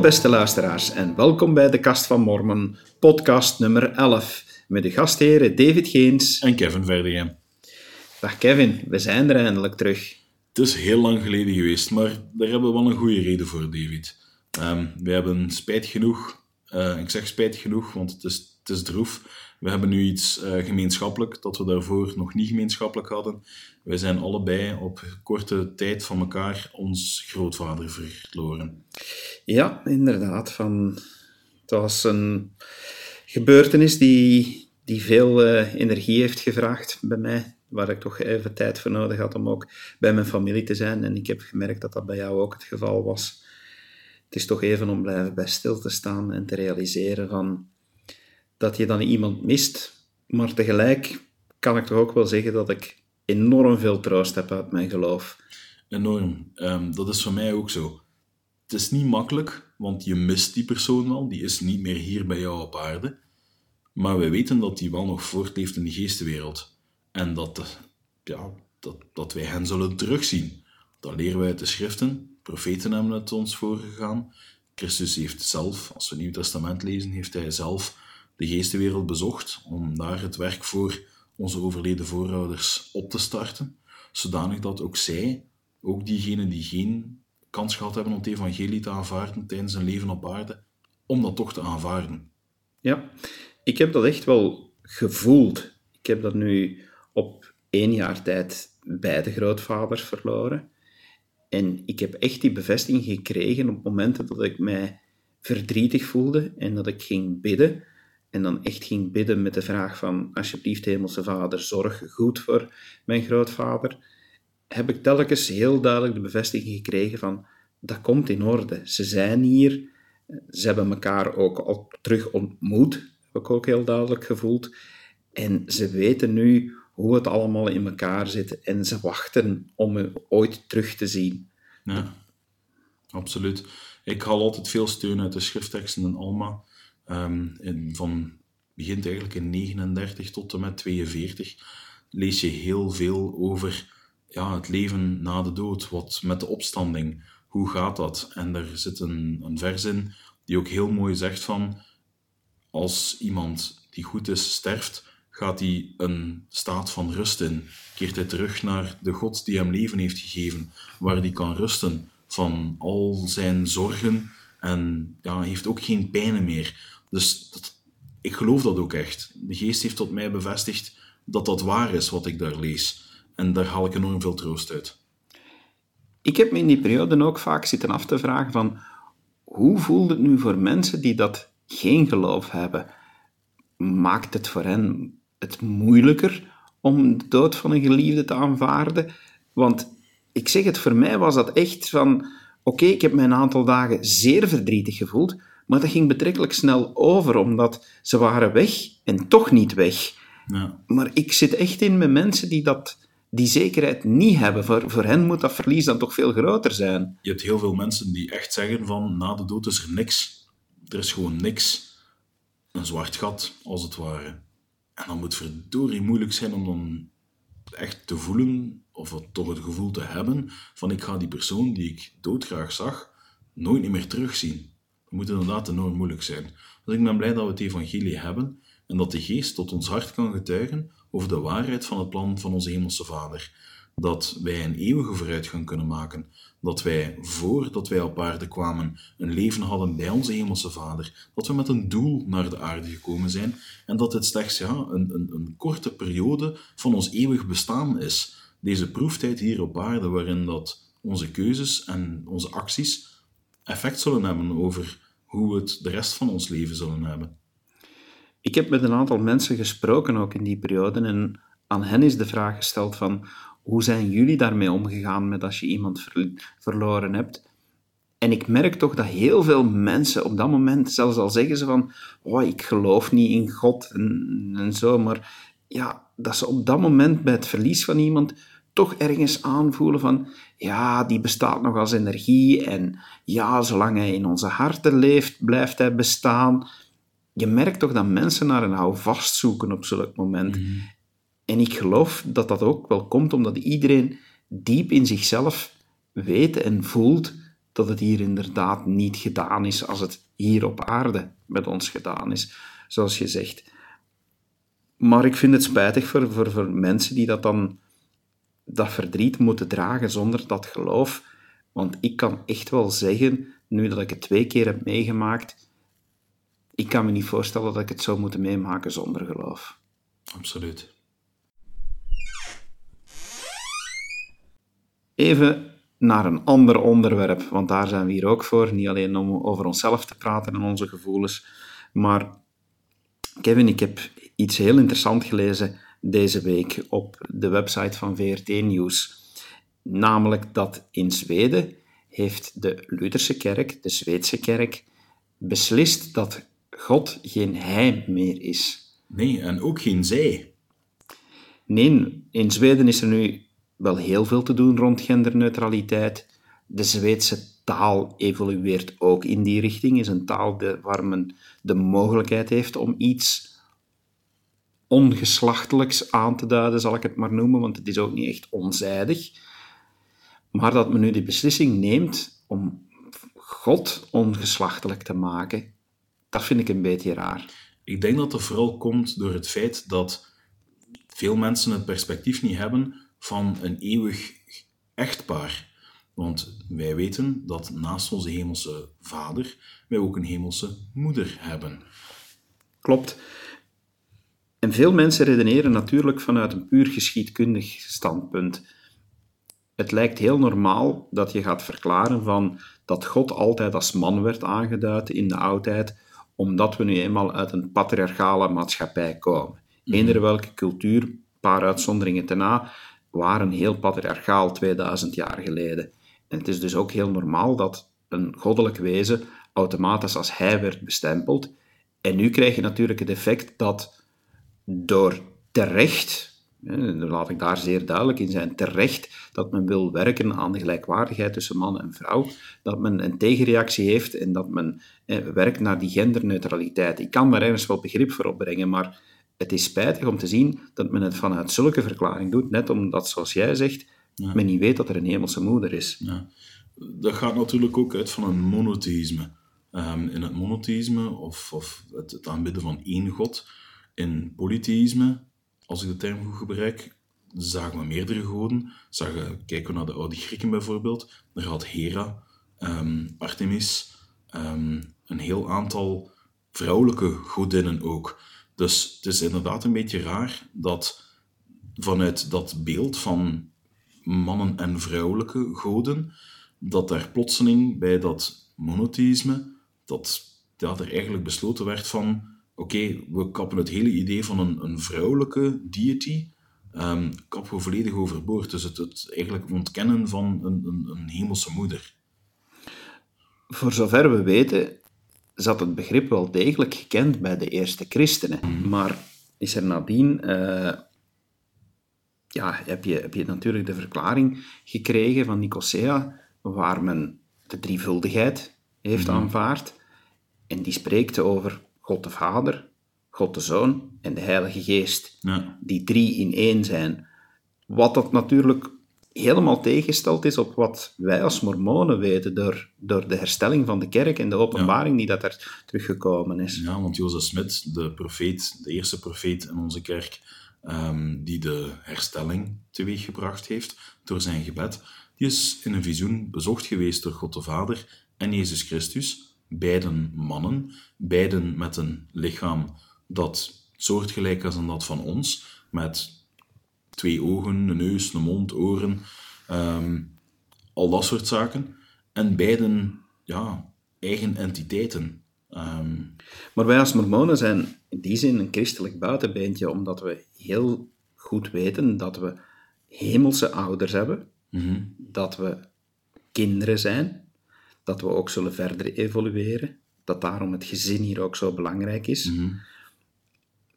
Hallo beste luisteraars en welkom bij de Kast van Mormon, podcast nummer 11, met de gastheren David Geens en Kevin Verdegem. Dag Kevin, we zijn er eindelijk terug. Het is heel lang geleden geweest, maar daar hebben we wel een goede reden voor, David. Um, we hebben spijt genoeg, uh, ik zeg spijt genoeg, want het is, het is droef. We hebben nu iets uh, gemeenschappelijk dat we daarvoor nog niet gemeenschappelijk hadden. Wij zijn allebei op korte tijd van elkaar ons grootvader verloren. Ja, inderdaad. Van, het was een gebeurtenis die, die veel uh, energie heeft gevraagd bij mij, waar ik toch even tijd voor nodig had om ook bij mijn familie te zijn. En ik heb gemerkt dat dat bij jou ook het geval was. Het is toch even om blijven bij stil te staan en te realiseren van dat je dan iemand mist, maar tegelijk kan ik toch ook wel zeggen dat ik enorm veel troost heb uit mijn geloof. Enorm. Um, dat is voor mij ook zo. Het is niet makkelijk, want je mist die persoon wel, die is niet meer hier bij jou op aarde. Maar we weten dat die wel nog voortleeft in de geestenwereld. En dat, ja, dat, dat wij hen zullen terugzien. Dat leren wij uit de schriften. Profeten hebben het ons voorgegaan. Christus heeft zelf, als we het Nieuw Testament lezen, heeft hij zelf de geestenwereld bezocht om daar het werk voor onze overleden voorouders op te starten, zodanig dat ook zij, ook diegenen die geen kans gehad hebben om het evangelie te aanvaarden tijdens hun leven op aarde, om dat toch te aanvaarden. Ja, ik heb dat echt wel gevoeld. Ik heb dat nu op één jaar tijd beide grootvaders verloren. En ik heb echt die bevestiging gekregen op momenten dat ik mij verdrietig voelde en dat ik ging bidden en dan echt ging bidden met de vraag van, alsjeblieft Hemelse Vader, zorg goed voor mijn grootvader, heb ik telkens heel duidelijk de bevestiging gekregen van, dat komt in orde. Ze zijn hier, ze hebben elkaar ook al terug ontmoet, heb ik ook heel duidelijk gevoeld. En ze weten nu hoe het allemaal in elkaar zit en ze wachten om me ooit terug te zien. Ja, absoluut. Ik haal altijd veel steun uit de schriftteksten en Alma. Um, van begint eigenlijk in 39 tot en met 42 lees je heel veel over ja, het leven na de dood, wat met de opstanding, hoe gaat dat? En er zit een, een vers in die ook heel mooi zegt van als iemand die goed is sterft, gaat hij een staat van rust in. Keert hij terug naar de God die hem leven heeft gegeven, waar hij kan rusten van al zijn zorgen en ja, heeft ook geen pijnen meer. Dus ik geloof dat ook echt. De geest heeft tot mij bevestigd dat dat waar is wat ik daar lees. En daar haal ik enorm veel troost uit. Ik heb me in die periode ook vaak zitten af te vragen van hoe voelt het nu voor mensen die dat geen geloof hebben? Maakt het voor hen het moeilijker om de dood van een geliefde te aanvaarden? Want ik zeg het, voor mij was dat echt van oké, ik heb me een aantal dagen zeer verdrietig gevoeld, maar dat ging betrekkelijk snel over, omdat ze waren weg en toch niet weg. Ja. Maar ik zit echt in met mensen die dat, die zekerheid niet hebben. Voor, voor hen moet dat verlies dan toch veel groter zijn. Je hebt heel veel mensen die echt zeggen van na de dood is er niks. Er is gewoon niks. Een zwart gat, als het ware. En dan moet verdorie moeilijk zijn om dan echt te voelen, of toch het gevoel te hebben, van ik ga die persoon die ik doodgraag zag, nooit meer terugzien. Moet inderdaad enorm moeilijk zijn. Dus ik ben blij dat we het evangelie hebben en dat de geest tot ons hart kan getuigen over de waarheid van het plan van onze hemelse Vader. Dat wij een eeuwige vooruitgang kunnen maken. Dat wij, voordat wij op aarde kwamen, een leven hadden bij onze hemelse Vader. Dat we met een doel naar de aarde gekomen zijn. En dat dit slechts ja, een, een, een korte periode van ons eeuwig bestaan is. Deze proeftijd hier op aarde, waarin dat onze keuzes en onze acties effect zullen hebben over hoe we het de rest van ons leven zullen hebben. Ik heb met een aantal mensen gesproken ook in die periode en aan hen is de vraag gesteld van hoe zijn jullie daarmee omgegaan met als je iemand verloren hebt? En ik merk toch dat heel veel mensen op dat moment, zelfs al zeggen ze van oh, ik geloof niet in God en, en zo, maar ja, dat ze op dat moment bij het verlies van iemand toch ergens aanvoelen van, ja, die bestaat nog als energie en ja, zolang hij in onze harten leeft, blijft hij bestaan. Je merkt toch dat mensen naar een houvast zoeken op zulk moment. Mhm. En ik geloof dat dat ook wel komt omdat iedereen diep in zichzelf weet en voelt dat het hier inderdaad niet gedaan is als het hier op aarde met ons gedaan is, zoals je zegt. Maar ik vind het spijtig voor, voor, voor mensen die dat dan dat verdriet moeten dragen zonder dat geloof. Want ik kan echt wel zeggen, nu dat ik het twee keer heb meegemaakt, ik kan me niet voorstellen dat ik het zou moeten meemaken zonder geloof. Absoluut. Even naar een ander onderwerp, want daar zijn we hier ook voor. Niet alleen om over onszelf te praten en onze gevoelens. Maar Kevin, ik heb iets heel interessants gelezen deze week op de website van VRT Nieuws. Namelijk dat in Zweden heeft de Lutherse kerk, de Zweedse kerk, beslist dat God geen hij meer is. Nee, en ook geen zij. Nee, in Zweden is er nu wel heel veel te doen rond genderneutraliteit. De Zweedse taal evolueert ook in die richting, is een taal waar men de mogelijkheid heeft om iets ongeslachtelijks aan te duiden, zal ik het maar noemen, want het is ook niet echt onzijdig. Maar dat men nu die beslissing neemt om God ongeslachtelijk te maken, dat vind ik een beetje raar. Ik denk dat dat vooral komt door het feit dat veel mensen het perspectief niet hebben van een eeuwig echtpaar. Want wij weten dat naast onze hemelse vader wij ook een hemelse moeder hebben. Klopt. En veel mensen redeneren natuurlijk vanuit een puur geschiedkundig standpunt. Het lijkt heel normaal dat je gaat verklaren van dat God altijd als man werd aangeduid in de oudheid, omdat we nu eenmaal uit een patriarchale maatschappij komen. Mhm. Eender welke cultuur, een paar uitzonderingen ten na, waren heel patriarchaal 2000 jaar geleden. En het is dus ook heel normaal dat een goddelijk wezen automatisch als hij werd bestempeld. En nu krijg je natuurlijk het effect dat door terecht, laat ik daar zeer duidelijk in zijn, terecht dat men wil werken aan de gelijkwaardigheid tussen man en vrouw, dat men een tegenreactie heeft en dat men werkt naar die genderneutraliteit. Ik kan daar ergens wel begrip voor opbrengen, maar het is spijtig om te zien dat men het vanuit zulke verklaring doet, net omdat, zoals jij zegt, men niet weet dat er een hemelse moeder is. Ja. Dat gaat natuurlijk ook uit van een monotheïsme. Um, in het monotheïsme, of, of het, het, aanbidden van één God, in polytheïsme, als ik de term goed gebruik, zagen we meerdere goden. Zagen, kijken we naar de oude Grieken bijvoorbeeld, daar had Hera, um, Artemis, um, een heel aantal vrouwelijke godinnen ook. Dus het is inderdaad een beetje raar dat vanuit dat beeld van mannen- en vrouwelijke goden, dat daar plotseling bij dat monotheïsme, dat, dat er eigenlijk besloten werd van, oké, we kappen het hele idee van een, een vrouwelijke deity, um, kappen we volledig overboord. Dus het, het eigenlijk ontkennen van een, een, een hemelse moeder. Voor zover we weten, zat het begrip wel degelijk gekend bij de eerste christenen. Mhm. Maar is er nadien, uh, ja, heb je, heb je natuurlijk de verklaring gekregen van Nicosia, waar men de drievuldigheid heeft mm aanvaard. En die spreekt over God de Vader, God de Zoon en de Heilige Geest. Ja. Die drie in één zijn. Wat dat natuurlijk helemaal tegengesteld is op wat wij als mormonen weten door, door de herstelling van de kerk en de openbaring die dat er teruggekomen is. Ja, want Jozef Smit, de profeet, de eerste profeet in onze kerk, um, die de herstelling teweeggebracht heeft door zijn gebed, die is in een visioen bezocht geweest door God de Vader en Jezus Christus, beiden mannen, beiden met een lichaam dat soortgelijk is aan dat van ons, met twee ogen, een neus, een mond, oren, ehm, al dat soort zaken. En beiden ja, eigen entiteiten. Ehm, maar wij als mormonen zijn in die zin een christelijk buitenbeentje, omdat we heel goed weten dat we hemelse ouders hebben, mhm. dat we kinderen zijn, dat we ook zullen verder evolueren, dat daarom het gezin hier ook zo belangrijk is. Mhm.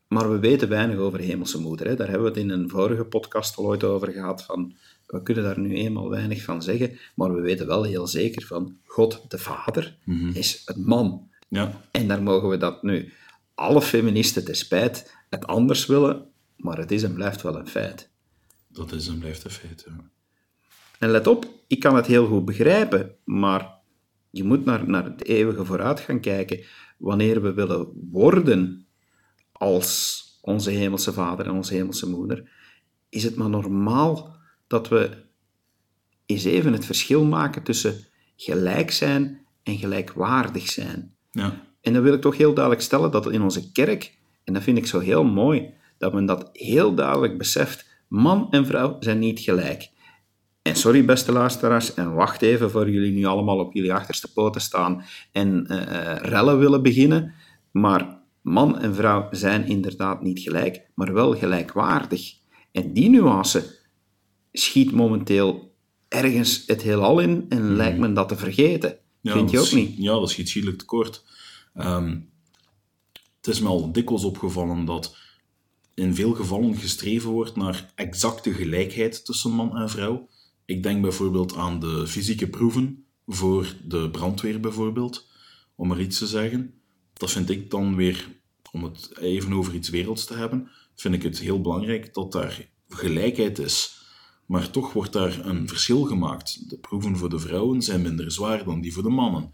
Maar we weten weinig over Hemelse Moeder. Hè. Daar hebben we het in een vorige podcast al ooit over gehad. Van, we kunnen daar nu eenmaal weinig van zeggen, maar we weten wel heel zeker van God de Vader mhm. is een man. Ja. En daar mogen we dat nu alle feministen te spijt het anders willen, maar het is en blijft wel een feit. Dat is en blijft een feit, ja. En let op, ik kan het heel goed begrijpen, maar Je moet naar, naar het eeuwige vooruit gaan kijken. Wanneer we willen worden als onze hemelse vader en onze hemelse moeder, is het maar normaal dat we eens even het verschil maken tussen gelijk zijn en gelijkwaardig zijn. Ja. En dan wil ik toch heel duidelijk stellen dat in onze kerk, en dat vind ik zo heel mooi, dat men dat heel duidelijk beseft, man en vrouw zijn niet gelijk. En sorry, beste luisteraars, en wacht even voor jullie nu allemaal op jullie achterste poten staan en uh, rellen willen beginnen, maar man en vrouw zijn inderdaad niet gelijk, maar wel gelijkwaardig. En die nuance schiet momenteel ergens het heelal in en hmm. lijkt men dat te vergeten. Vind je ook niet? Ja, dat schiet schielijk tekort. Um, het is me al dikwijls opgevallen dat in veel gevallen gestreven wordt naar exacte gelijkheid tussen man en vrouw. Ik denk bijvoorbeeld aan de fysieke proeven voor de brandweer bijvoorbeeld, om er iets te zeggen. Dat vind ik dan weer, om het even over iets werelds te hebben, vind ik het heel belangrijk dat daar gelijkheid is. Maar toch wordt daar een verschil gemaakt. De proeven voor de vrouwen zijn minder zwaar dan die voor de mannen.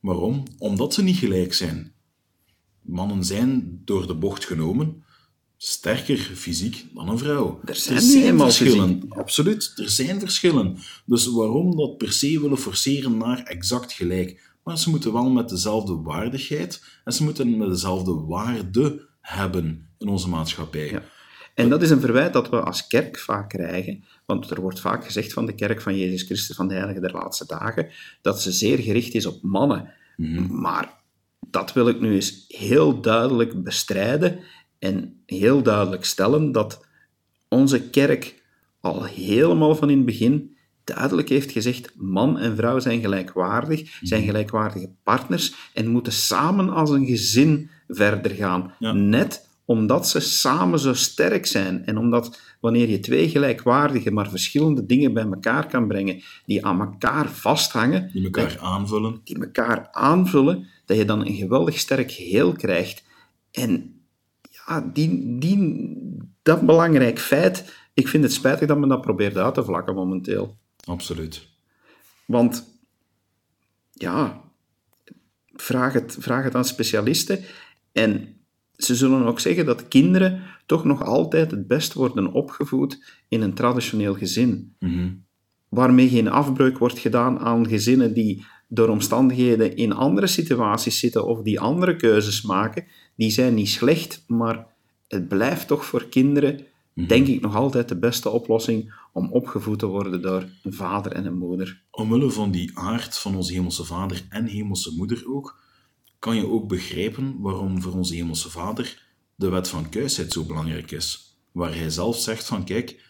Waarom? Omdat ze niet gelijk zijn. Mannen zijn door de bocht genomen sterker fysiek dan een vrouw. Er zijn, er zijn verschillen. Absoluut, er zijn verschillen. Dus waarom dat per se willen forceren naar exact gelijk? Maar ze moeten wel met dezelfde waardigheid en ze moeten met dezelfde waarde hebben in onze maatschappij. Ja. En dat is een verwijt dat we als kerk vaak krijgen, want er wordt vaak gezegd van de kerk van Jezus Christus van de Heilige der Laatste Dagen, dat ze zeer gericht is op mannen. Mhm. Maar dat wil ik nu eens heel duidelijk bestrijden en heel duidelijk stellen dat onze kerk al helemaal van in het begin duidelijk heeft gezegd: man en vrouw zijn gelijkwaardig, zijn mhm. gelijkwaardige partners en moeten samen als een gezin verder gaan. Net omdat ze samen zo sterk zijn en omdat wanneer je twee gelijkwaardige, maar verschillende dingen bij elkaar kan brengen, die aan elkaar vasthangen, die elkaar aanvullen, die elkaar aanvullen, dat je dan een geweldig sterk geheel krijgt. En ja, die, die, dat belangrijk feit, ik vind het spijtig dat men dat probeert uit te vlakken momenteel. Absoluut. Want, ja, vraag het, vraag het aan specialisten. En ze zullen ook zeggen dat kinderen toch nog altijd het best worden opgevoed in een traditioneel gezin. Mm Waarmee geen afbreuk wordt gedaan aan gezinnen die door omstandigheden in andere situaties zitten of die andere keuzes maken. Die zijn niet slecht, maar het blijft toch voor kinderen, mhm. denk ik, nog altijd de beste oplossing om opgevoed te worden door een vader en een moeder. Omwille van die aard van onze hemelse vader en hemelse moeder ook, kan je ook begrijpen waarom voor onze hemelse vader de wet van kuisheid zo belangrijk is. Waar hij zelf zegt van kijk,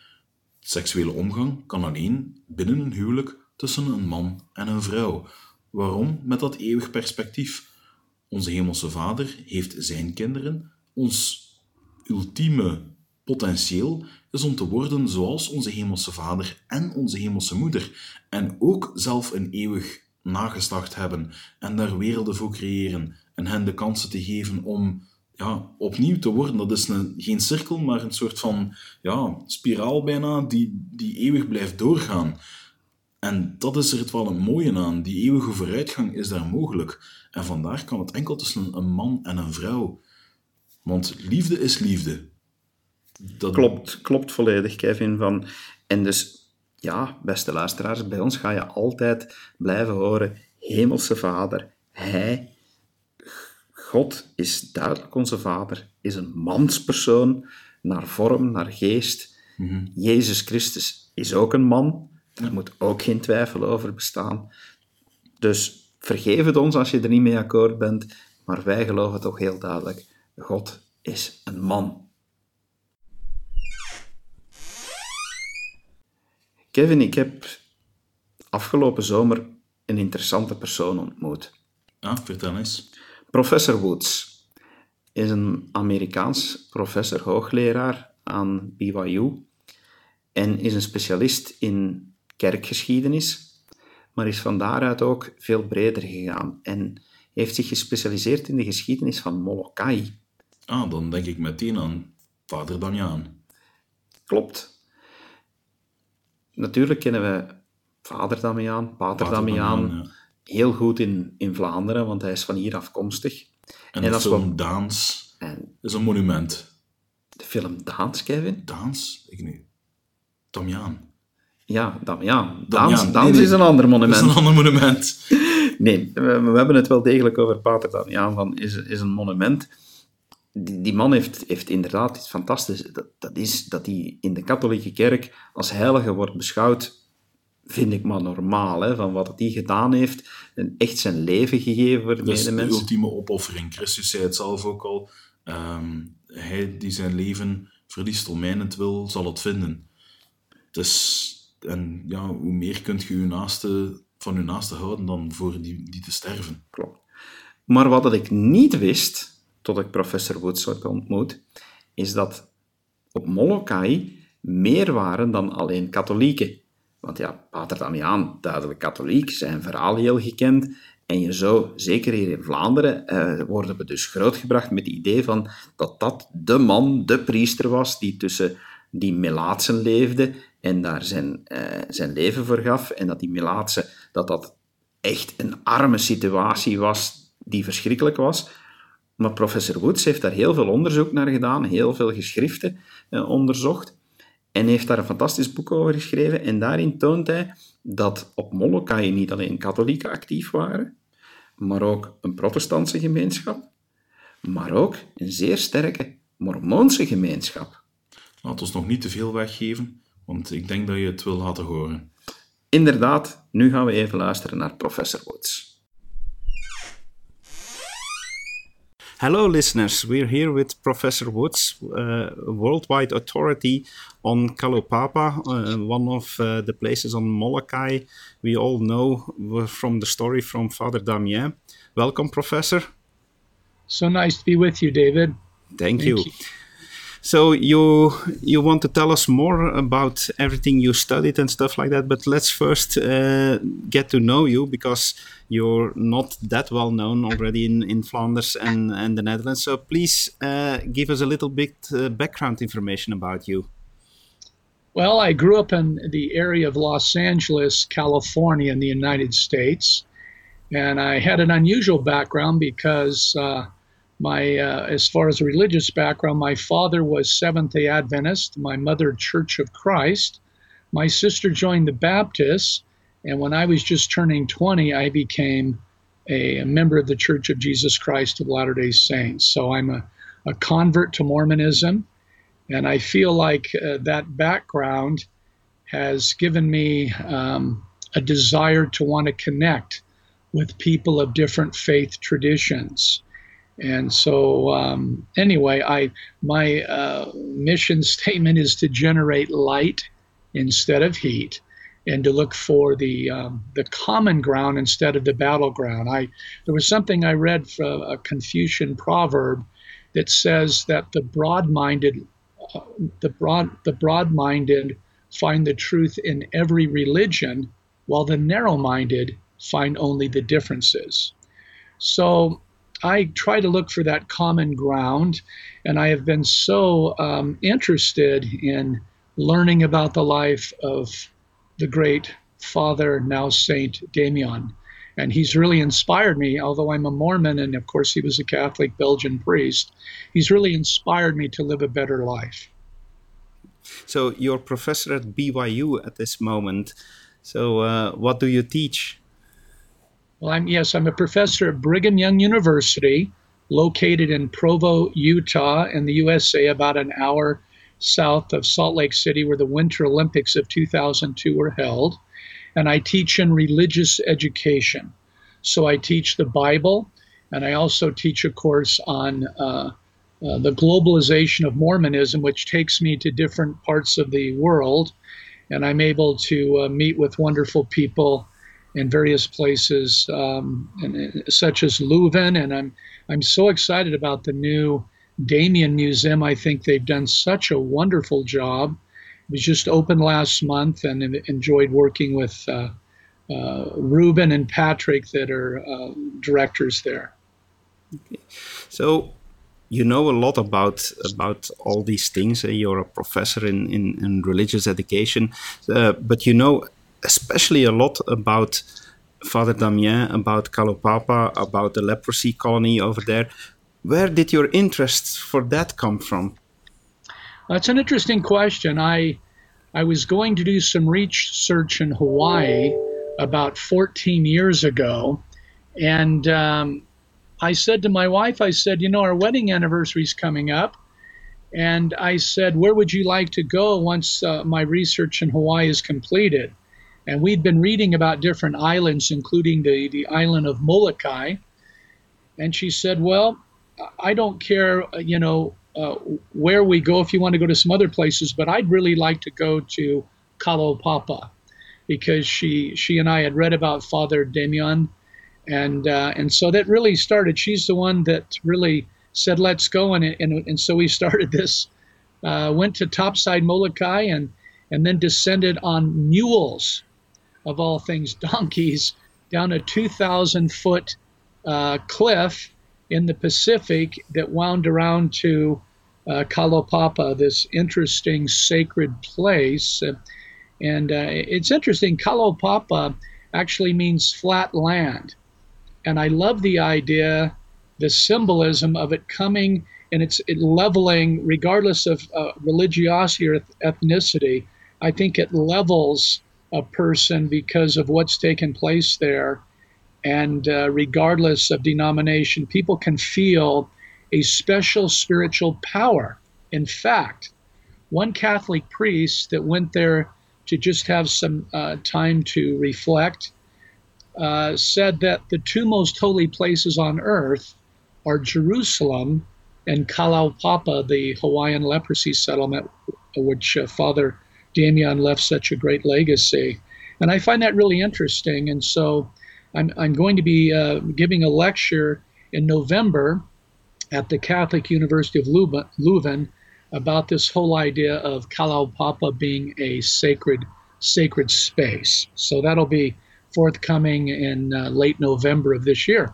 seksuele omgang kan alleen binnen een huwelijk tussen een man en een vrouw. Waarom? Met dat eeuwig perspectief. Onze hemelse vader heeft zijn kinderen. Ons ultieme potentieel is om te worden zoals onze hemelse vader en onze hemelse moeder. En ook zelf een eeuwig nageslacht hebben en daar werelden voor creëren en hen de kansen te geven om ja, opnieuw te worden. Dat is een, geen cirkel, maar een soort van ja, spiraal bijna die, die eeuwig blijft doorgaan. En dat is er het wel een mooie aan. Die eeuwige vooruitgang is daar mogelijk. En vandaar kan het enkel tussen een man en een vrouw. Want liefde is liefde. Dat... Klopt, klopt volledig, Kevin. Van... En dus ja, beste luisteraars, bij ons ga je altijd blijven horen: Hemelse Vader, Hij, God is duidelijk onze Vader, is een manspersoon naar vorm, naar geest. Mhm. Jezus Christus is ook een man, daar moet ook geen twijfel over bestaan. Dus vergeef het ons als je er niet mee akkoord bent, maar wij geloven toch heel duidelijk: God is een man. Kevin, ik heb afgelopen zomer een interessante persoon ontmoet. Ah, vertel eens. Professor Woods is een Amerikaans professor hoogleraar aan BYU en is een specialist in kerkgeschiedenis, maar is van daaruit ook veel breder gegaan en heeft zich gespecialiseerd in de geschiedenis van Molokai. Ah, dan denk ik meteen aan vader Damiaan. Klopt natuurlijk kennen we vader Damiaan, pater, Damiaan, heel goed in, in Vlaanderen, want hij is van hier afkomstig. En, de film Daans is een monument. De film Daans, Kevin? Daans? Ik niet. Damiaan. Ja. Daans, Daans is een ander monument. Dat is een ander monument. nee, we, we, hebben het wel degelijk over Pater Damiaan van is, is een monument. Die, die man heeft, heeft inderdaad iets fantastisch. Dat, dat is dat hij in de katholieke kerk als heilige wordt beschouwd vind ik maar normaal, hè, van wat hij gedaan heeft. En echt zijn leven gegeven voor de dus de ultieme opoffering. Christus zei het zelf ook al. Ehm, hij die zijn leven verliest om mijnend wil, zal het vinden. Dus, en ja, hoe meer kunt je uw naaste, van uw naaste houden dan voor die, die te sterven. Klopt. Maar wat ik niet wist, tot ik professor Woods ontmoet, is dat op Molokai meer waren dan alleen katholieken. Want ja, Pater Damiaan, duidelijk katholiek, zijn verhaal heel gekend. En je zou, zeker hier in Vlaanderen, eh, worden we dus grootgebracht met het idee van dat dat de man, de priester was, die tussen die Melaatsen leefde en daar zijn, eh, zijn leven voor gaf. En dat die Melaatsen, dat dat echt een arme situatie was, die verschrikkelijk was. Maar professor Woods heeft daar heel veel onderzoek naar gedaan, heel veel geschriften eh, onderzocht. En heeft daar een fantastisch boek over geschreven. En daarin toont hij dat op Molokai niet alleen katholieken actief waren, maar ook een protestantse gemeenschap, maar ook een zeer sterke mormoonse gemeenschap. Laat ons nog niet te veel weggeven, want ik denk dat je het wil laten horen. Inderdaad, nu gaan we even luisteren naar professor Woods. Hello, listeners. We're here with Professor Woods, uh, worldwide authority on Kalopapa, uh, one of uh, the places on Molokai we all know from the story from Father Damien. Welcome, Professor. So nice to be with you, David. Thank, Thank you. you. So you you want to tell us more about everything you studied and stuff like that, but let's first uh, get to know you because you're not that well known already in, in Flanders and, and the Netherlands. So please uh, give us a little bit uh, background information about you. Well, I grew up in the area of Los Angeles, California, in the United States, and I had an unusual background because uh, my uh, as far as religious background my father was seventh day adventist my mother church of christ. My sister joined the baptists and when i was just turning 20 i became a, a member of the church of jesus christ of latter day saints. So i'm a, a convert to mormonism and i feel like uh, that background has given me um, a desire to want to connect with people of different faith traditions and so, um, anyway, I my uh, mission statement is to generate light instead of heat, and to look for the um, the common ground instead of the battleground. I there was something I read from a Confucian proverb that says that the broad-minded uh, the broad the broad-minded find the truth in every religion, while the narrow-minded find only the differences. So I try to look for that common ground, and I have been so um, interested in learning about the life of the great Father, now Saint Damien. And he's really inspired me, although I'm a Mormon and of course he was a Catholic Belgian priest. He's really inspired me to live a better life. So, you're professor at BYU at this moment. So, uh, what do you teach? Well, I'm yes, I'm a professor at Brigham Young University, located in Provo, Utah, in the USA, about an hour south of Salt Lake City, where the Winter Olympics of 2002 were held. And I teach in religious education. So I teach the Bible, and I also teach a course on uh, uh, the globalization of Mormonism, which takes me to different parts of the world. And I'm able to uh, meet with wonderful people in various places, um, and, such as Leuven. And I'm I'm so excited about the new Damien Museum. I think they've done such a wonderful job. It was just opened last month, and enjoyed working with uh, uh, Ruben and Patrick that are uh, directors there. Okay. So you know a lot about about all these things. Uh, you're a professor in in, in religious education, uh, but you know especially a lot about Father Damien about Kalaupapa, about the leprosy colony over there. Where did your interest for that come from? That's an interesting question. I I was going to do some research in Hawaii about 14 years ago, and um, I said to my wife, I said, you know, our wedding anniversary is coming up. And I said, where would you like to go once uh, my research in Hawaii is completed? And we'd been reading about different islands, including the, the island of Molokai. And she said, well, I don't care, you know, uh, where we go if you want to go to some other places, but I'd really like to go to Kalaupapa because she she and I had read about Father Damien and uh, and so that really started. She's the one that really said, "Let's go," and and, and so we started this. Uh, went to topside Molokai and and then descended on mules, of all things, donkeys, down a 2,000 foot uh, cliff in the Pacific that wound around to uh, this interesting sacred place. and uh, it's interesting, Kalaupapa actually means flat land. And I love the idea, the symbolism of it coming and it's it leveling, regardless of uh, religiosity or ethnicity. I think it levels a person because of what's taken place there. And uh, regardless of denomination, people can feel a special spiritual power. In fact, one Catholic priest that went there to just have some uh, time to reflect uh, said that the two most holy places on earth are Jerusalem and Kalaupapa, the Hawaiian leprosy settlement, which uh, Father Damien left such a great legacy. And I find that really interesting. And so I'm, I'm going to be uh, giving a lecture in November at the Catholic University of Leuven about this whole idea of Kalaupapa being a sacred sacred space. So that'll be forthcoming in uh, late November of this year.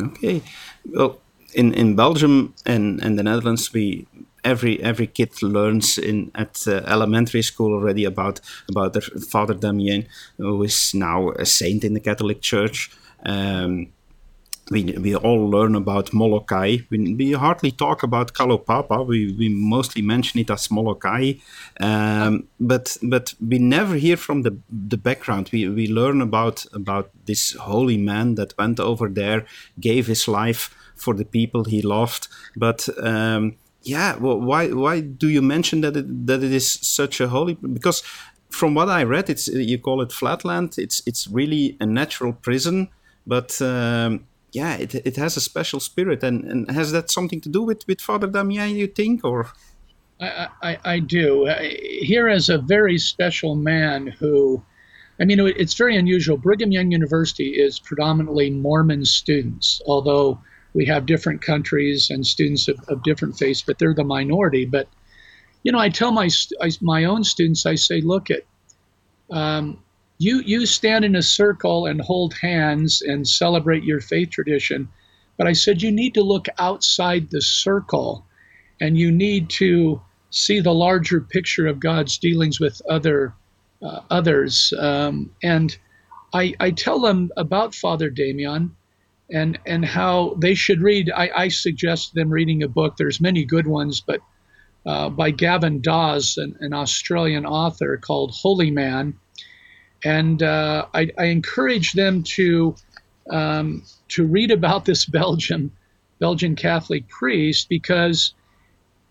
Okay, well, in in Belgium and and the Netherlands, we every every kid learns in at uh, elementary school already about about their Father Damien, who is now a saint in the Catholic Church. Um, we, we all learn about Molokai. We, we hardly talk about Kalaupapa. We, we mostly mention it as Molokai, um, but but we never hear from the the background. We, we learn about about this holy man that went over there, gave his life for the people he loved. But um, yeah, well, why why do you mention that it, that it is such a holy? Because from what I read, it's you call it flatland. It's it's really a natural prison, but um, yeah, it, it has a special spirit. And, and has that something to do with, with Father Damien, you think? or? I, I, I do. Here is a very special man who, I mean, it's very unusual. Brigham Young University is predominantly Mormon students, although we have different countries and students of, of different faiths, but they're the minority. But, you know, I tell my, my own students, I say, look at, um, you you stand in a circle and hold hands and celebrate your faith tradition but i said you need to look outside the circle and you need to see the larger picture of god's dealings with other uh, others um, and I, I tell them about father damien and and how they should read I, I suggest them reading a book there's many good ones but uh, by Gavan Daws an, an australian author called holy man and uh, I, I, encourage them to um, to read about this Belgian Belgian Catholic priest because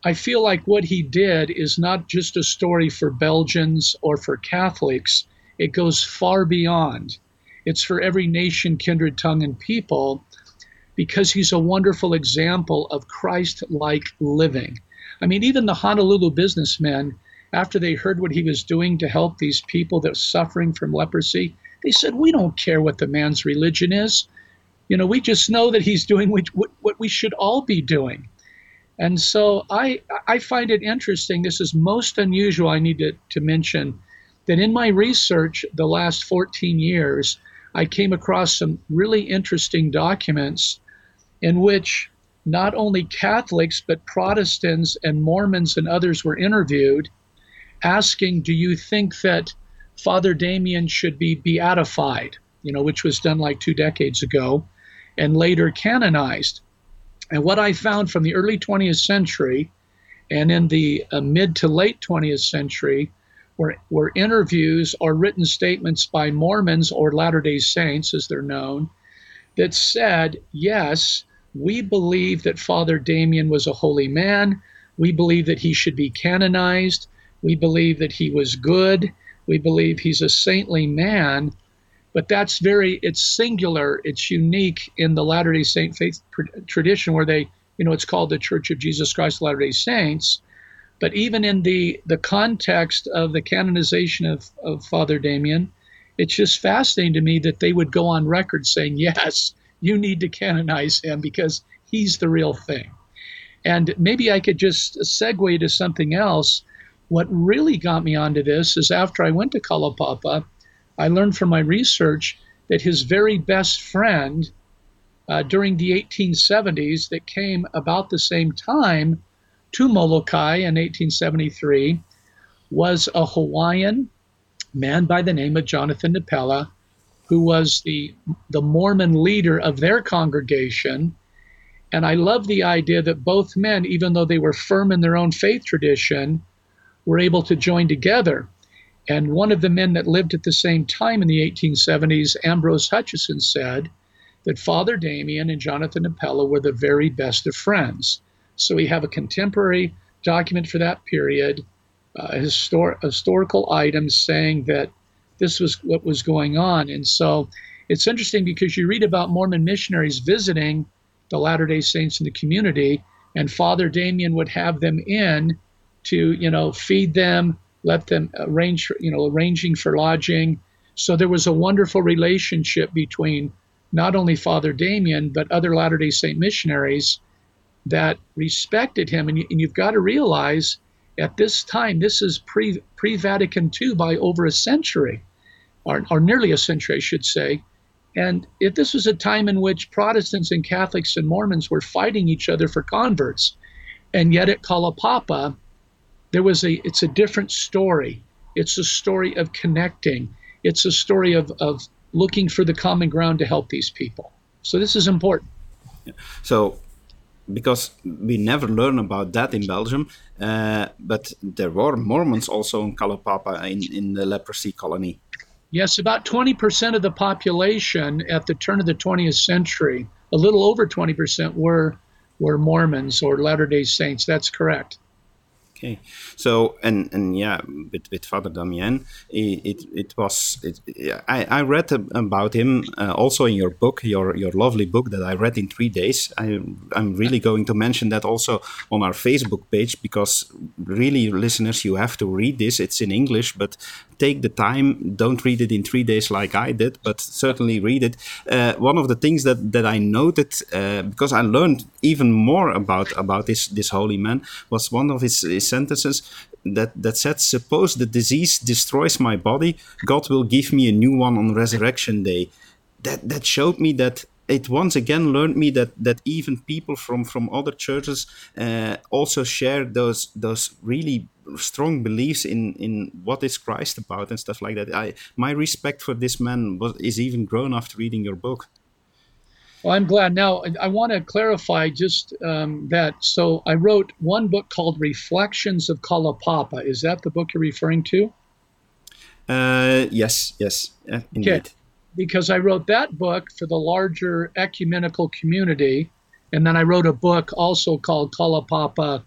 I feel like what he did is not just a story for Belgians or for Catholics. It goes far beyond. It's for every nation, kindred, tongue, and people because he's a wonderful example of Christ like living. I mean, even the Honolulu businessmen after they heard what he was doing to help these people that were suffering from leprosy, they said, We don't care what the man's religion is. You know, we just know that he's doing what, what we should all be doing. And so I, I find it interesting. This is most unusual, I need to, to mention, that in my research the last 14 years, I came across some really interesting documents in which not only Catholics, but Protestants and Mormons and others were interviewed asking, Do you think that Father Damien should be beatified? you know, which was done like two decades ago, and later canonized. And what I found from the early 20th century and in the uh, mid to late 20th century were, were interviews or written statements by Mormons or Latter day Saints, as they're known, that said, yes, we believe that Father Damien was a holy man. We believe that he should be canonized. We believe that he was good. We believe he's a saintly man. But that's very, it's singular, it's unique in the Latter day Saint faith tradition where they, you know, it's called the Church of Jesus Christ of Latter day Saints. But even in the, the context of the canonization of, of Father Damien, it's just fascinating to me that they would go on record saying, yes, you need to canonize him because he's the real thing. And maybe I could just segue to something else. What really got me onto this is after I went to Kalaupapa, I learned from my research that his very best friend uh, during the 1870s, that came about the same time to Molokai in 1873, was a Hawaiian man by the name of Jonathan Napela, who was the, the Mormon leader of their congregation. And I love the idea that both men, even though they were firm in their own faith tradition, were able to join together and one of the men that lived at the same time in the 1870s, Ambrose Hutchison, said that Father Damien and Jonathan Napela were the very best of friends. So we have a contemporary document for that period, uh, histor- historical items saying that this was what was going on. And so it's interesting because you read about Mormon missionaries visiting the Latter day Saints in the community, and Father Damien would have them in to, you know, feed them, let them arrange, you know, arranging for lodging. So there was a wonderful relationship between not only Father Damien, but other Latter day Saint missionaries that respected him. And, you, and you've got to realize at this time, this is pre, pre Vatican II by over a century, or, or nearly a century, I should say. And if this was a time in which Protestants and Catholics and Mormons were fighting each other for converts, and yet at Kalaupapa, there was a it's a different story it's a story of connecting it's a story of, of looking for the common ground to help these people so this is important so because we never learn about that in Belgium, uh, but there were Mormons also in Kalaupapa in, in the leprosy colony. Yes, about 20% of the population at the turn of the 20th century, a little over 20% were were Mormons or Latter-day Saints. That's correct. Okay, so and and yeah, with, with Father Damien, it it, it was it, I, I read about him uh, also in your book, your your lovely book that I read in three days. I I'm really going to mention that also on our Facebook page because really, listeners, you have to read this. It's in English, but take the time. Don't read it in three days like I did, but certainly read it. Uh, one of the things that that I noted uh, because I learned even more about about this this holy man was one of his, his sentences that, that said, Suppose the disease destroys my body, God will give me a new one on resurrection day. That, that showed me that it once again learned me that that even people from from other churches uh, also share those those really strong beliefs in in what is Christ about and stuff like that. I my respect for this man was is even grown after reading your book. Well, I'm glad. Now, I want to clarify just um, that. So, I wrote one book called Reflections of Kalaupapa. Is that the book you're referring to? Uh, yes, yes, yeah, indeed. Okay. Because I wrote that book for the larger ecumenical community, and then I wrote a book also called Kalaupapa,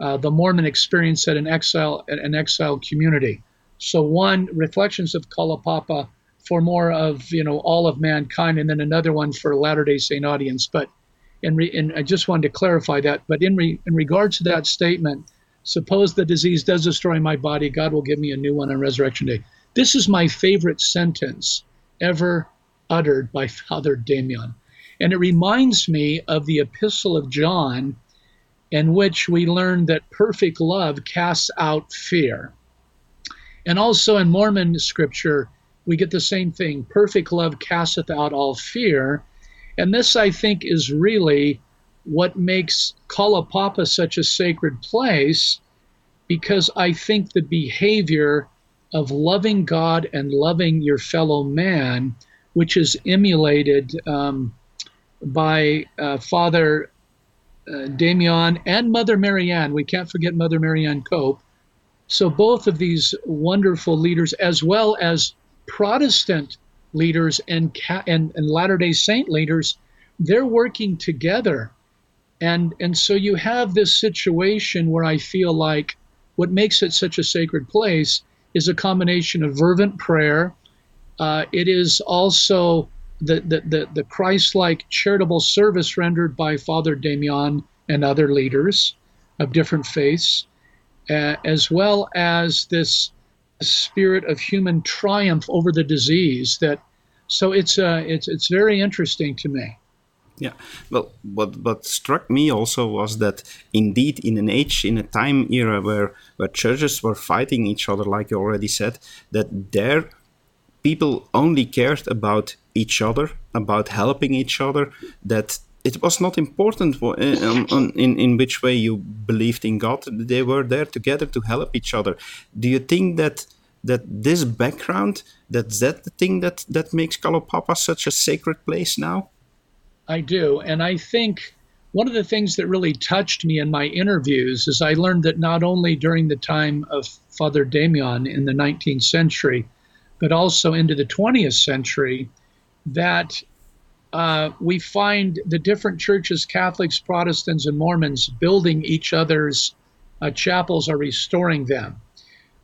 uh, the Mormon Experience at an Exile an Exile Community. So, one, Reflections of Kalaupapa for more of you know all of mankind, and then another one for Latter Day Saint audience. But in, re, in I just wanted to clarify that. But in re, in regards to that statement, suppose the disease does destroy my body, God will give me a new one on Resurrection Day. This is my favorite sentence ever uttered by Father Damien, and it reminds me of the Epistle of John, in which we learn that perfect love casts out fear. And also in Mormon scripture, we get the same thing. Perfect love casteth out all fear. And this, I think, is really what makes Kalaupapa such a sacred place because I think the behavior of loving God and loving your fellow man which is emulated um, by uh, Father uh, Damien and Mother Marianne. We can't forget Mother Marianne Cope. So both of these wonderful leaders, as well as Protestant leaders and, and, and Latter Day Saint leaders, they're working together. And, and so you have this situation where I feel like what makes it such a sacred place is a combination of fervent prayer. Uh, it is also the, the, the, Christ like charitable service rendered by Father Damien and other leaders of different faiths, uh, as well as this spirit of human triumph over the disease that so it's uh, it's it's very interesting to me. Yeah. Well what what struck me also was that indeed in an age in a time era where where churches were fighting each other like you already said that there people only cared about each other about helping each other that it was not important uh, um, in, in which way you believed in God. They were there together to help each other. Do you think that that this background that's that the thing that that makes Kalaupapa such a sacred place now? I do, and I think one of the things that really touched me in my interviews is I learned that not only during the time of Father Damien in the 19th century, but also into the 20th century, that uh, we find the different churches, Catholics, Protestants, and Mormons, building each other's uh, chapels or restoring them.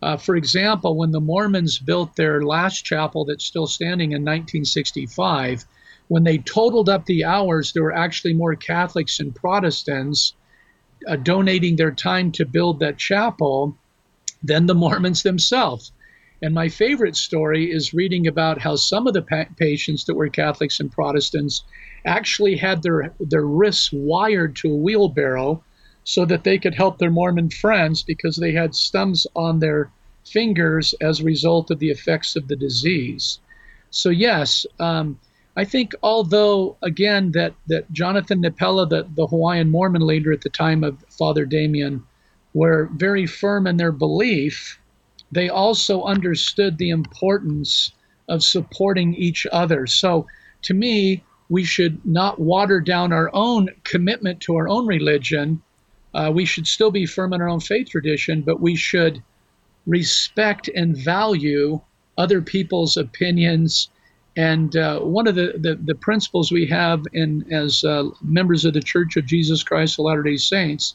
Uh, for example, when the Mormons built their last chapel that's still standing in 1965, when they totaled up the hours, there were actually more Catholics and Protestants uh, donating their time to build that chapel than the Mormons themselves. And my favorite story is reading about how some of the pa- patients that were Catholics and Protestants actually had their, their wrists wired to a wheelbarrow so that they could help their Mormon friends because they had stumps on their fingers as a result of the effects of the disease. So, yes, um, I think although, again, that, that Jonathan Napela, the, the Hawaiian Mormon leader at the time of Father Damien, were very firm in their belief, they also understood the importance of supporting each other. So, to me, we should not water down our own commitment to our own religion uh, we should still be firm in our own faith tradition, but we should respect and value other people's opinions. And uh, one of the, the, the, principles we have in as uh, members of the Church of Jesus Christ of Latter day Saints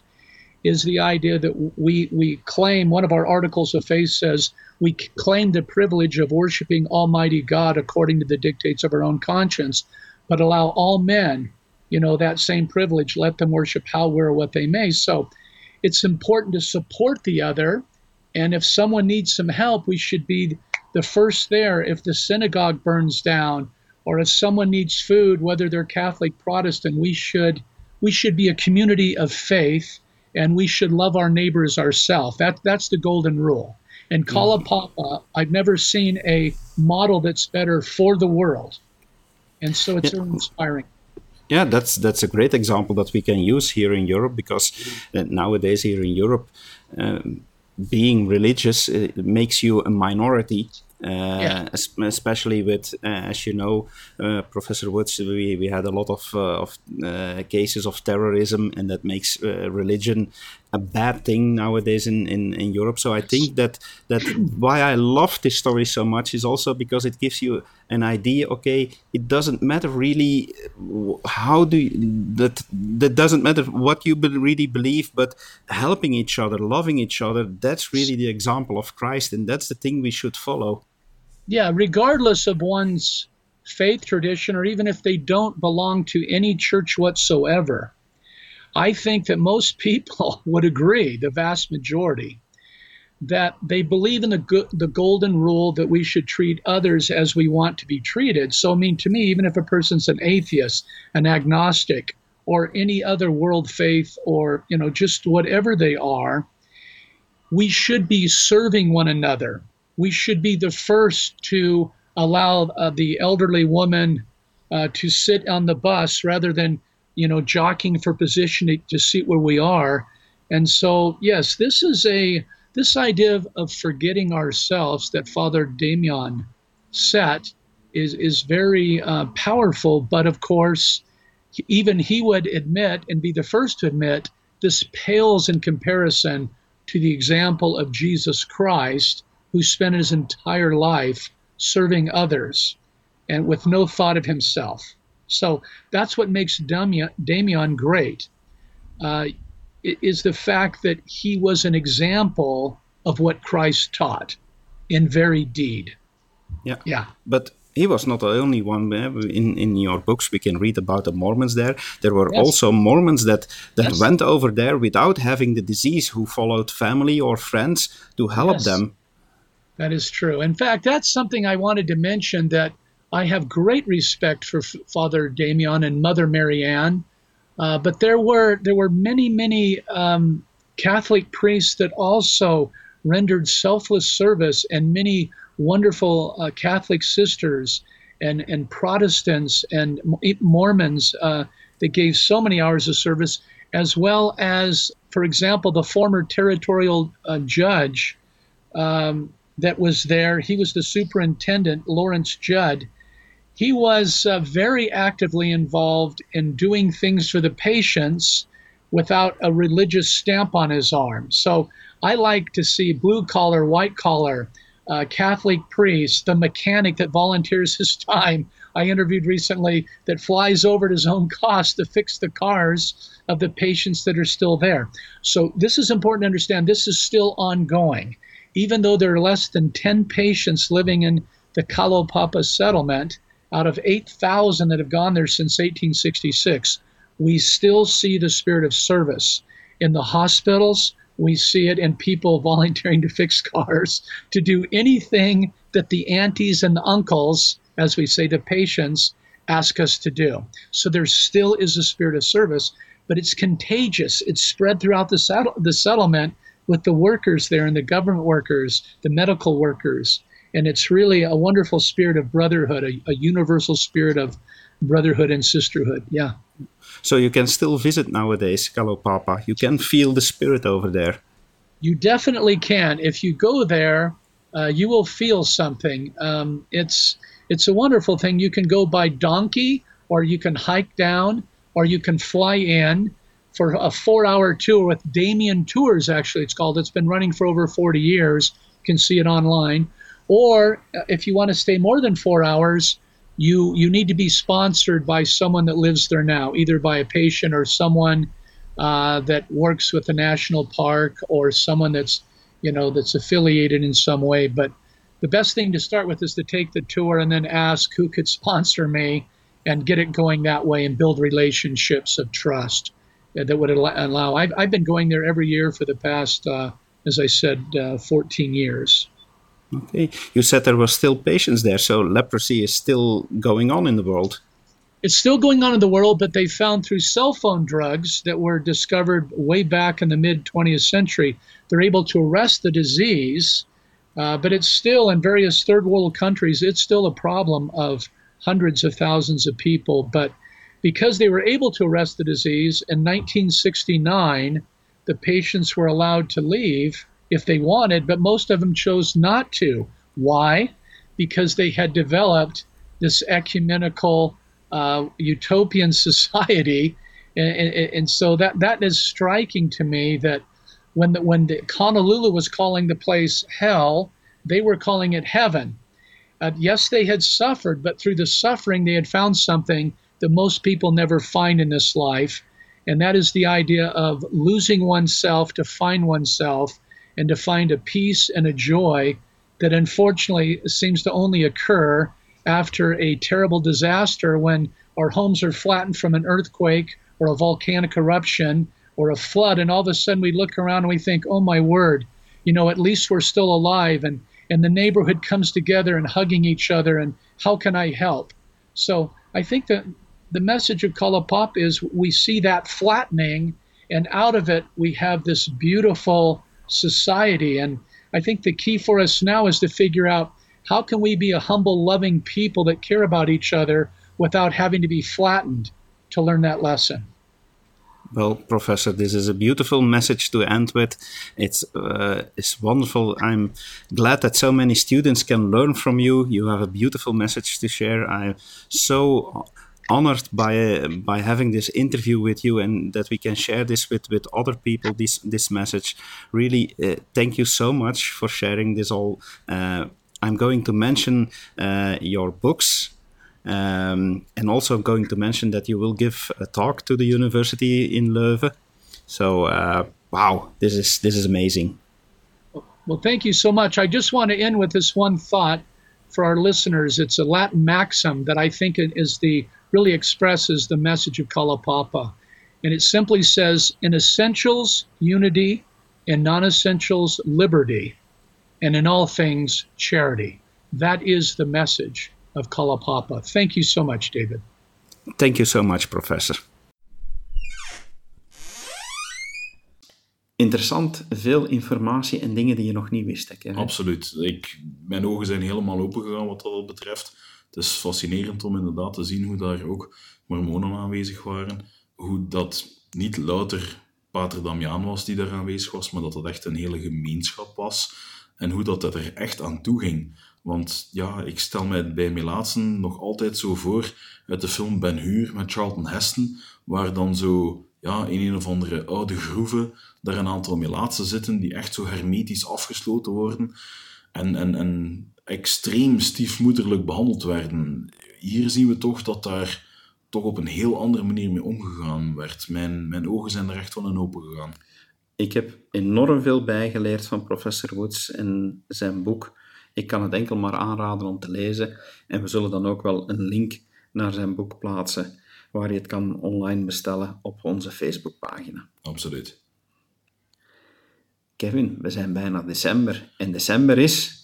is the idea that we, we claim, one of our articles of faith says, we claim the privilege of worshiping Almighty God according to the dictates of our own conscience, but allow all men you know, that same privilege. Let them worship how, where, what they may. So it's important to support the other. And if someone needs some help, we should be the first there. If the synagogue burns down, or if someone needs food, whether they're Catholic, Protestant, we should we should be a community of faith, and we should love our neighbors ourselves. That that's the golden rule. And Kalaupapa, I've never seen a model that's better for the world, and so it's yeah. inspiring yeah, that's that's a great example that we can use here in Europe because uh, nowadays here in Europe, um, being religious makes you a minority. Uh, yeah. especially with, uh, as you know, uh, Professor Woods, we, we had a lot of, uh, of uh, cases of terrorism, and that makes religion a bad thing nowadays in, in, in Europe. So I think that that why I love this story so much is also because it gives you an idea. Okay, it doesn't matter really how do you, that that doesn't matter what you really believe, but helping each other, loving each other. That's really the example of Christ, and that's the thing we should follow. Yeah, regardless of one's faith tradition, or even if they don't belong to any church whatsoever I think that most people would agree, the vast majority, that they believe in the the golden rule that we should treat others as we want to be treated. So, I mean, to me, even if a person's an atheist, an agnostic, or any other world faith, or you know, just whatever they are, we should be serving one another. We should be the first to allow uh, the elderly woman uh, to sit on the bus rather than you know, jockeying for position to see where we are. And so, yes, this is a this idea of, of forgetting ourselves that Father Damien set is is very uh, powerful. But of course, even he would admit and be the first to admit this pales in comparison to the example of Jesus Christ, who spent his entire life serving others and with no thought of himself. So that's what makes Damien, Damien great, uh, is the fact that he was an example of what Christ taught in very deed. Yeah. Yeah. But he was not the only one. Eh, in in your books, we can read about the Mormons there. There were yes. also Mormons that that yes. went over there without having the disease, who followed family or friends to help yes. them. That is true. In fact, that's something I wanted to mention. That I have great respect for F- Father Damien and Mother Marianne, uh, but there were there were many many um, Catholic priests that also rendered selfless service, and many wonderful uh, Catholic sisters and, and Protestants and Mormons uh, that gave so many hours of service, as well as, for example, the former territorial uh, judge um, that was there. He was the superintendent, Lawrence Judd. He was uh, very actively involved in doing things for the patients without a religious stamp on his arm. So I like to see blue collar, white collar, uh, Catholic priest, the mechanic that volunteers his time. I interviewed recently that flies over at his own cost to fix the cars of the patients that are still there. So this is important to understand. This is still ongoing. Even though there are less than 10 patients living in the Kalaupapa settlement out of 8,000 that have gone there since 1866, we still see the spirit of service in the hospitals, we see it in people volunteering to fix cars, to do anything that the aunties and the uncles, as we say, the patients, ask us to do. So there still is a spirit of service, but it's contagious. It's spread throughout the, settle- the settlement with the workers there and the government workers, the medical workers. And it's really a wonderful spirit of brotherhood, a, a universal spirit of brotherhood and sisterhood. Yeah. So you can still visit nowadays Kalaupapa. You can feel the spirit over there. You definitely can. If you go there, uh, you will feel something. Um, it's it's a wonderful thing. You can go by donkey, or you can hike down, or you can fly in for a four-hour tour with Damien Tours. Actually, it's called. It's been running for over 40 years. You can see it online. Or uh, if you want to stay more than four hours, you you need to be sponsored by someone that lives there now, either by a patient or someone uh, that works with the national park or someone that's you know that's affiliated in some way. But the best thing to start with is to take the tour and then ask who could sponsor me and get it going that way and build relationships of trust that would allow. I've, I've been going there every year for the past, uh, as I said, uh, 14 years. Okay. You said there were still patients there, so leprosy is still going on in the world. It's still going on in the world, but they found through sulfone drugs that were discovered way back in the mid 20th century, they're able to arrest the disease. Uh, but it's still in various third world countries, it's still a problem of hundreds of thousands of people. But because they were able to arrest the disease in 1969, the patients were allowed to leave if they wanted, but most of them chose not to. Why? Because they had developed this ecumenical uh, utopian society, and, and, and, so that that is striking to me. That when the, when the Honolulu was calling the place hell, they were calling it heaven. Uh, yes, they had suffered, but through the suffering, they had found something that most people never find in this life, and that is the idea of losing oneself to find oneself and to find a peace and a joy that unfortunately seems to only occur after a terrible disaster when our homes are flattened from an earthquake or a volcanic eruption or a flood and all of a sudden we look around and we think oh my word you know at least we're still alive and and the neighborhood comes together and hugging each other and how can i help? So i think that the message of Kalaupapa is we see that flattening and out of it we have this beautiful society. And I think the key for us now is to figure out how can we be a humble, loving people that care about each other without having to be flattened to learn that lesson. Well, Professor, this is a beautiful message to end with. It's uh, it's wonderful. I'm glad that so many students can learn from you. You have a beautiful message to share. I'm so honored by by having this interview with you and that we can share this with with other people. This this message. Really, uh, thank you so much for sharing this all. Uh, I'm going to mention uh, your books um, and also I'm going to mention that you will give a talk to the university in Leuven. So uh, wow, this is this is amazing. Well, thank you so much. I just want to end with this one thought for our listeners. It's a Latin maxim that I think is the really expresses the message of Kalaupapa. And it simply says, in essentials, unity, in non essentials, liberty, and in all things, charity. That is the message of Kalaupapa. Thank you so much, David. Thank you so much, Professor. Interessant, veel informatie en dingen die je nog niet wist. Hè? Absoluut. Ik, mijn ogen zijn helemaal opengegaan wat dat betreft. Het is fascinerend om inderdaad te zien hoe daar ook mormonen aanwezig waren. Hoe dat niet louter Pater Damiaan was die daar aanwezig was, maar dat het echt een hele gemeenschap was. En hoe dat, dat er echt aan toe ging. Want ja, ik stel mij bij Melaatsen nog altijd zo voor uit de film Ben Hur met Charlton Heston, waar dan zo ja, in een of andere oude groeve daar een aantal Melaatsen zitten die echt zo hermetisch afgesloten worden en, en, en extreem stiefmoederlijk behandeld werden. Hier zien we toch dat daar toch op een heel andere manier mee omgegaan werd. Mijn, mijn ogen zijn er echt van in open gegaan. Ik heb enorm veel bijgeleerd van professor Woods en zijn boek ik kan het enkel maar aanraden om te lezen. En we zullen dan ook wel een link naar zijn boek plaatsen, waar je het kan online bestellen op onze Facebookpagina. Absoluut. Kevin, we zijn bijna december. En december is.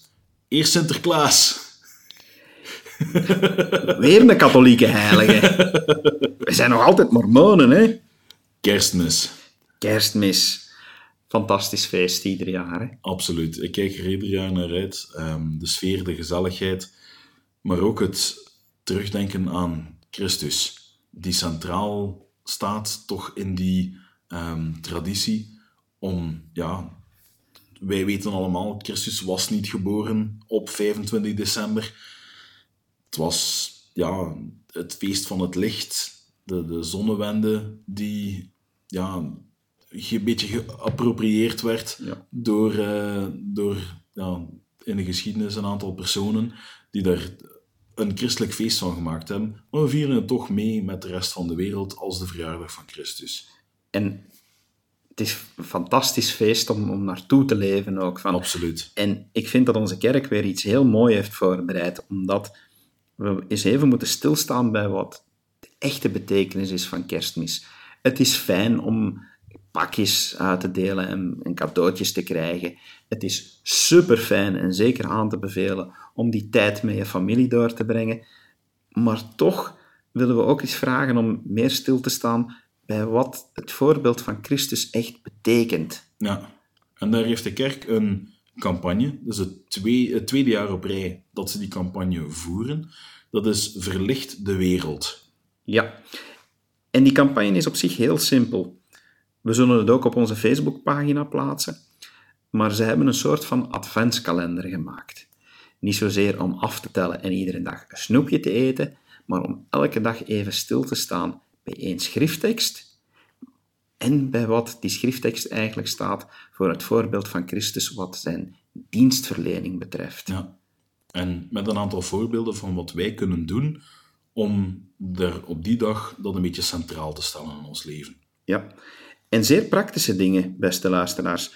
Eerst Sinterklaas. Weer een katholieke heilige. We zijn nog altijd mormonen, hè? Kerstmis. Kerstmis fantastisch feest ieder jaar. Hè? Absoluut. Ik kijk er ieder jaar naar uit. Ehm, de sfeer, de gezelligheid, maar ook het terugdenken aan Christus, die centraal staat toch in die ehm, traditie om, ja, wij weten allemaal, Christus was niet geboren op 25 december. Het was ja, het feest van het licht, de, de zonnewende die ja, een beetje geappropriëerd werd door, uh, door ja, in de geschiedenis een aantal personen die daar een christelijk feest van gemaakt hebben. Maar we vieren het toch mee met de rest van de wereld als de verjaardag van Christus. En het is een fantastisch feest om, om naartoe te leven ook. Van. Absoluut. En ik vind dat onze kerk weer iets heel moois heeft voorbereid, omdat we eens even moeten stilstaan bij wat de echte betekenis is van kerstmis. Het is fijn om pakjes uit te delen en, en cadeautjes te krijgen. Het is super fijn en zeker aan te bevelen om die tijd met je familie door te brengen. Maar toch willen we ook eens vragen om meer stil te staan bij wat het voorbeeld van Christus echt betekent. Ja, en daar heeft de kerk een campagne. Dat is het, het tweede jaar op rij dat ze die campagne voeren. Dat is Verlicht de Wereld. Ja, en die campagne is op zich heel simpel. We zullen het ook op onze Facebookpagina plaatsen. Maar ze hebben een soort van adventskalender gemaakt. Niet zozeer om af te tellen en iedere dag een snoepje te eten, maar om elke dag even stil te staan bij één schrifttekst en bij wat die schrifttekst eigenlijk staat voor het voorbeeld van Christus wat zijn dienstverlening betreft. Ja. En met een aantal voorbeelden van wat wij kunnen doen om er op die dag dat een beetje centraal te stellen in ons leven. Ja, en zeer praktische dingen, beste luisteraars.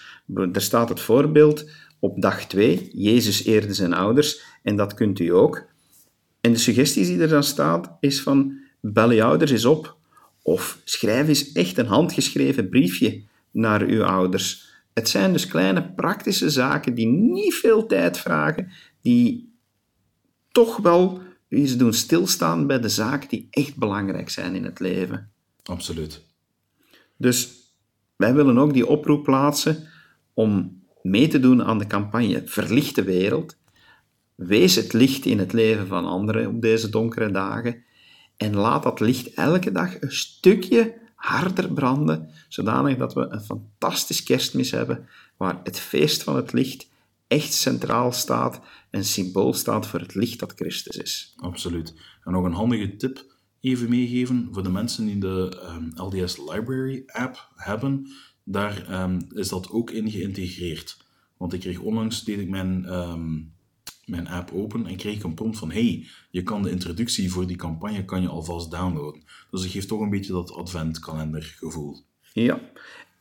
Er staat het voorbeeld op dag 2, Jezus eerde zijn ouders, en dat kunt u ook. En de suggestie die er dan staat is van, bel je ouders eens op, of schrijf eens echt een handgeschreven briefje naar uw ouders. Het zijn dus kleine praktische zaken die niet veel tijd vragen, die toch wel eens doen stilstaan bij de zaken die echt belangrijk zijn in het leven. Absoluut. Dus wij willen ook die oproep plaatsen om mee te doen aan de campagne Verlicht de wereld. Wees het licht in het leven van anderen op deze donkere dagen en laat dat licht elke dag een stukje harder branden, zodanig dat we een fantastisch kerstmis hebben, waar het feest van het licht echt centraal staat en symbool staat voor het licht dat Christus is. Absoluut. En nog een handige tip even meegeven voor de mensen die de ehm, LDS Library app hebben. Daar ehm, is dat ook in geïntegreerd. Want ik kreeg onlangs, deed ik mijn, ehm, mijn app open en kreeg ik een prompt van hey, je kan de introductie voor die campagne kan je alvast downloaden. Dus het geeft toch een beetje dat adventkalendergevoel. Ja,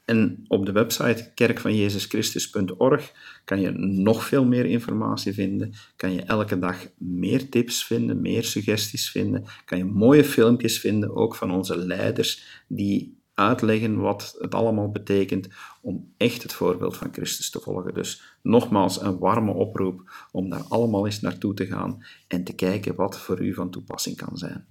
en op de website kerkvanjezuschristus.org kan je nog veel meer informatie vinden. Kan je elke dag meer tips vinden, meer suggesties vinden. Kan je mooie filmpjes vinden, ook van onze leiders, die uitleggen wat het allemaal betekent om echt het voorbeeld van Christus te volgen. Dus nogmaals een warme oproep om daar allemaal eens naartoe te gaan en te kijken wat voor u van toepassing kan zijn.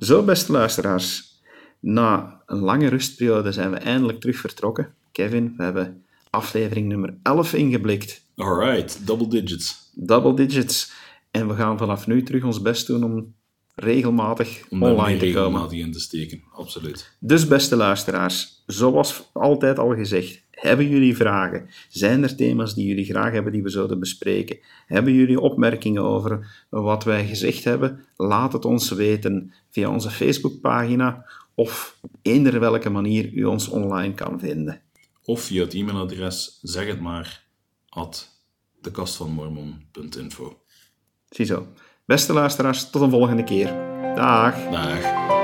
Zo, beste luisteraars, na een lange rustperiode zijn we eindelijk terug vertrokken. Kevin, we hebben aflevering nummer 11 ingeblikt. Alright, double digits. Double digits. En we gaan vanaf nu terug ons best doen om regelmatig Om online te komen. regelmatig in te steken, absoluut. Dus beste luisteraars, zoals altijd al gezegd, hebben jullie vragen? Zijn er thema's die jullie graag hebben die we zouden bespreken? Hebben jullie opmerkingen over wat wij gezegd hebben? Laat het ons weten via onze Facebookpagina of eender welke manier u ons online kan vinden. Of via het e-mailadres, zeg het maar, at dekastvanmormon.info. Ziezo. Beste luisteraars, tot een volgende keer. Dag. Dag.